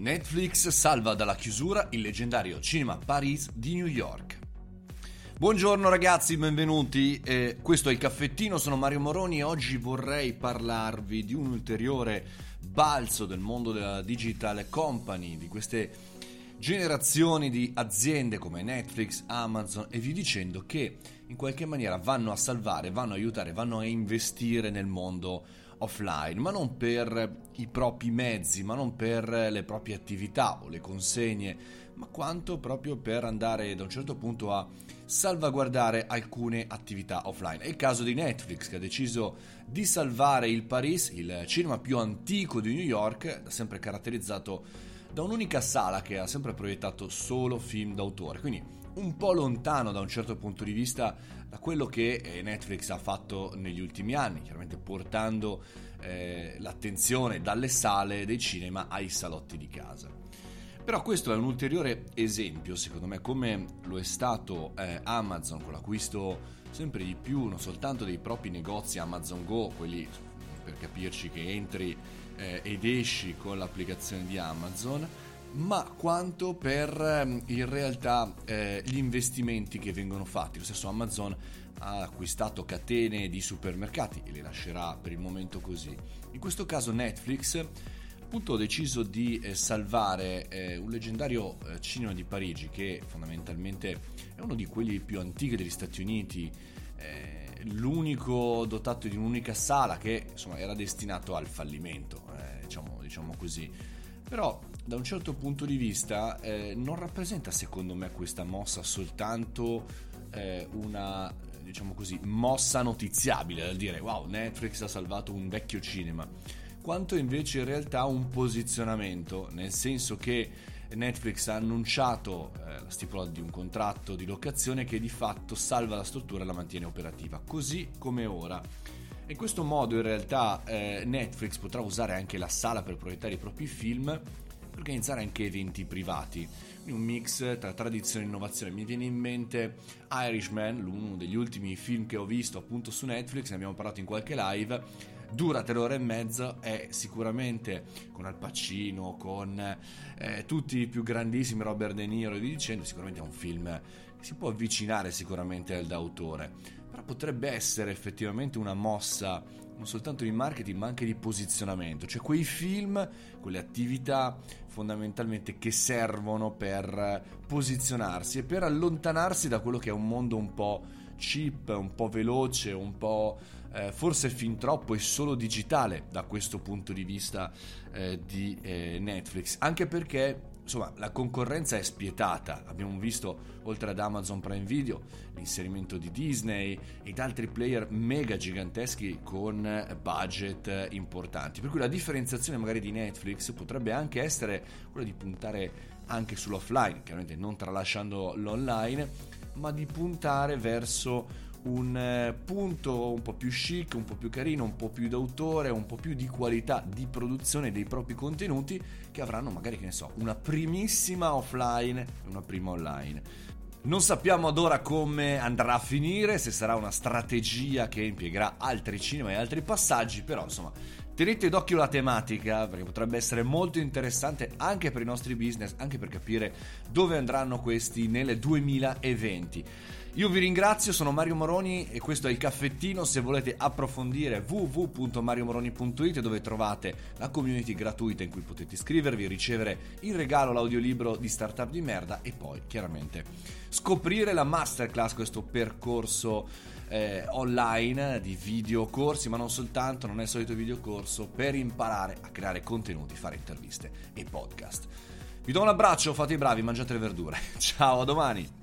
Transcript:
Netflix salva dalla chiusura il leggendario cinema Paris di New York. Buongiorno ragazzi, benvenuti. Eh, questo è il caffettino, sono Mario Moroni e oggi vorrei parlarvi di un ulteriore balzo del mondo della digital company, di queste generazioni di aziende come Netflix, Amazon e vi dicendo che in qualche maniera vanno a salvare, vanno a aiutare, vanno a investire nel mondo offline, ma non per i propri mezzi, ma non per le proprie attività o le consegne, ma quanto proprio per andare da un certo punto a salvaguardare alcune attività offline. È il caso di Netflix che ha deciso di salvare il Paris, il cinema più antico di New York, sempre caratterizzato da un'unica sala che ha sempre proiettato solo film d'autore. Quindi un po' lontano da un certo punto di vista da quello che eh, Netflix ha fatto negli ultimi anni, chiaramente portando eh, l'attenzione dalle sale dei cinema ai salotti di casa. Però questo è un ulteriore esempio, secondo me, come lo è stato eh, Amazon con l'acquisto sempre di più, non soltanto dei propri negozi Amazon Go, quelli per capirci che entri eh, ed esci con l'applicazione di Amazon, ma quanto per ehm, in realtà eh, gli investimenti che vengono fatti. Lo stesso Amazon ha acquistato catene di supermercati e le lascerà per il momento così. In questo caso Netflix appunto ha deciso di eh, salvare eh, un leggendario eh, cinema di Parigi che fondamentalmente è uno di quelli più antichi degli Stati Uniti, eh, l'unico dotato di un'unica sala che insomma era destinato al fallimento, diciamo, diciamo così. Però da un certo punto di vista eh, non rappresenta secondo me questa mossa soltanto eh, una diciamo così mossa notiziabile da dire wow Netflix ha salvato un vecchio cinema. Quanto invece in realtà un posizionamento nel senso che Netflix ha annunciato eh, la stipula di un contratto di locazione che di fatto salva la struttura e la mantiene operativa. Così come ora in questo modo in realtà eh, Netflix potrà usare anche la sala per proiettare i propri film per organizzare anche eventi privati. Un mix tra tradizione e innovazione. Mi viene in mente Irishman, uno degli ultimi film che ho visto appunto su Netflix, ne abbiamo parlato in qualche live. Dura tre ore e mezza, è sicuramente con Al Pacino, con eh, tutti i più grandissimi Robert De Niro e vi dicendo, sicuramente è un film si può avvicinare sicuramente al d'autore però potrebbe essere effettivamente una mossa non soltanto di marketing ma anche di posizionamento, cioè quei film, quelle attività fondamentalmente che servono per posizionarsi e per allontanarsi da quello che è un mondo un po' cheap, un po' veloce, un po' eh, forse fin troppo e solo digitale da questo punto di vista eh, di eh, Netflix, anche perché insomma la concorrenza è spietata, abbiamo visto oltre ad Amazon Prime Video l'inserimento di Disney ed altri player mega giganteschi con budget importanti, per cui la differenziazione magari di Netflix potrebbe anche essere quella di puntare anche sull'offline, chiaramente non tralasciando l'online, ma di puntare verso un eh, punto un po' più chic, un po' più carino, un po' più d'autore, un po' più di qualità di produzione dei propri contenuti che avranno magari, che ne so, una primissima offline e una prima online. Non sappiamo ad ora come andrà a finire, se sarà una strategia che impiegherà altri cinema e altri passaggi, però insomma tenete d'occhio la tematica perché potrebbe essere molto interessante anche per i nostri business, anche per capire dove andranno questi nel 2020. Io vi ringrazio, sono Mario Moroni e questo è il caffettino. Se volete approfondire www.mariomoroni.it dove trovate la community gratuita in cui potete iscrivervi, ricevere in regalo l'audiolibro di Startup di merda e poi chiaramente scoprire la masterclass, questo percorso eh, online di videocorsi, ma non soltanto, non è il solito videocorso, per imparare a creare contenuti, fare interviste e podcast. Vi do un abbraccio, fate i bravi, mangiate le verdure. Ciao, a domani!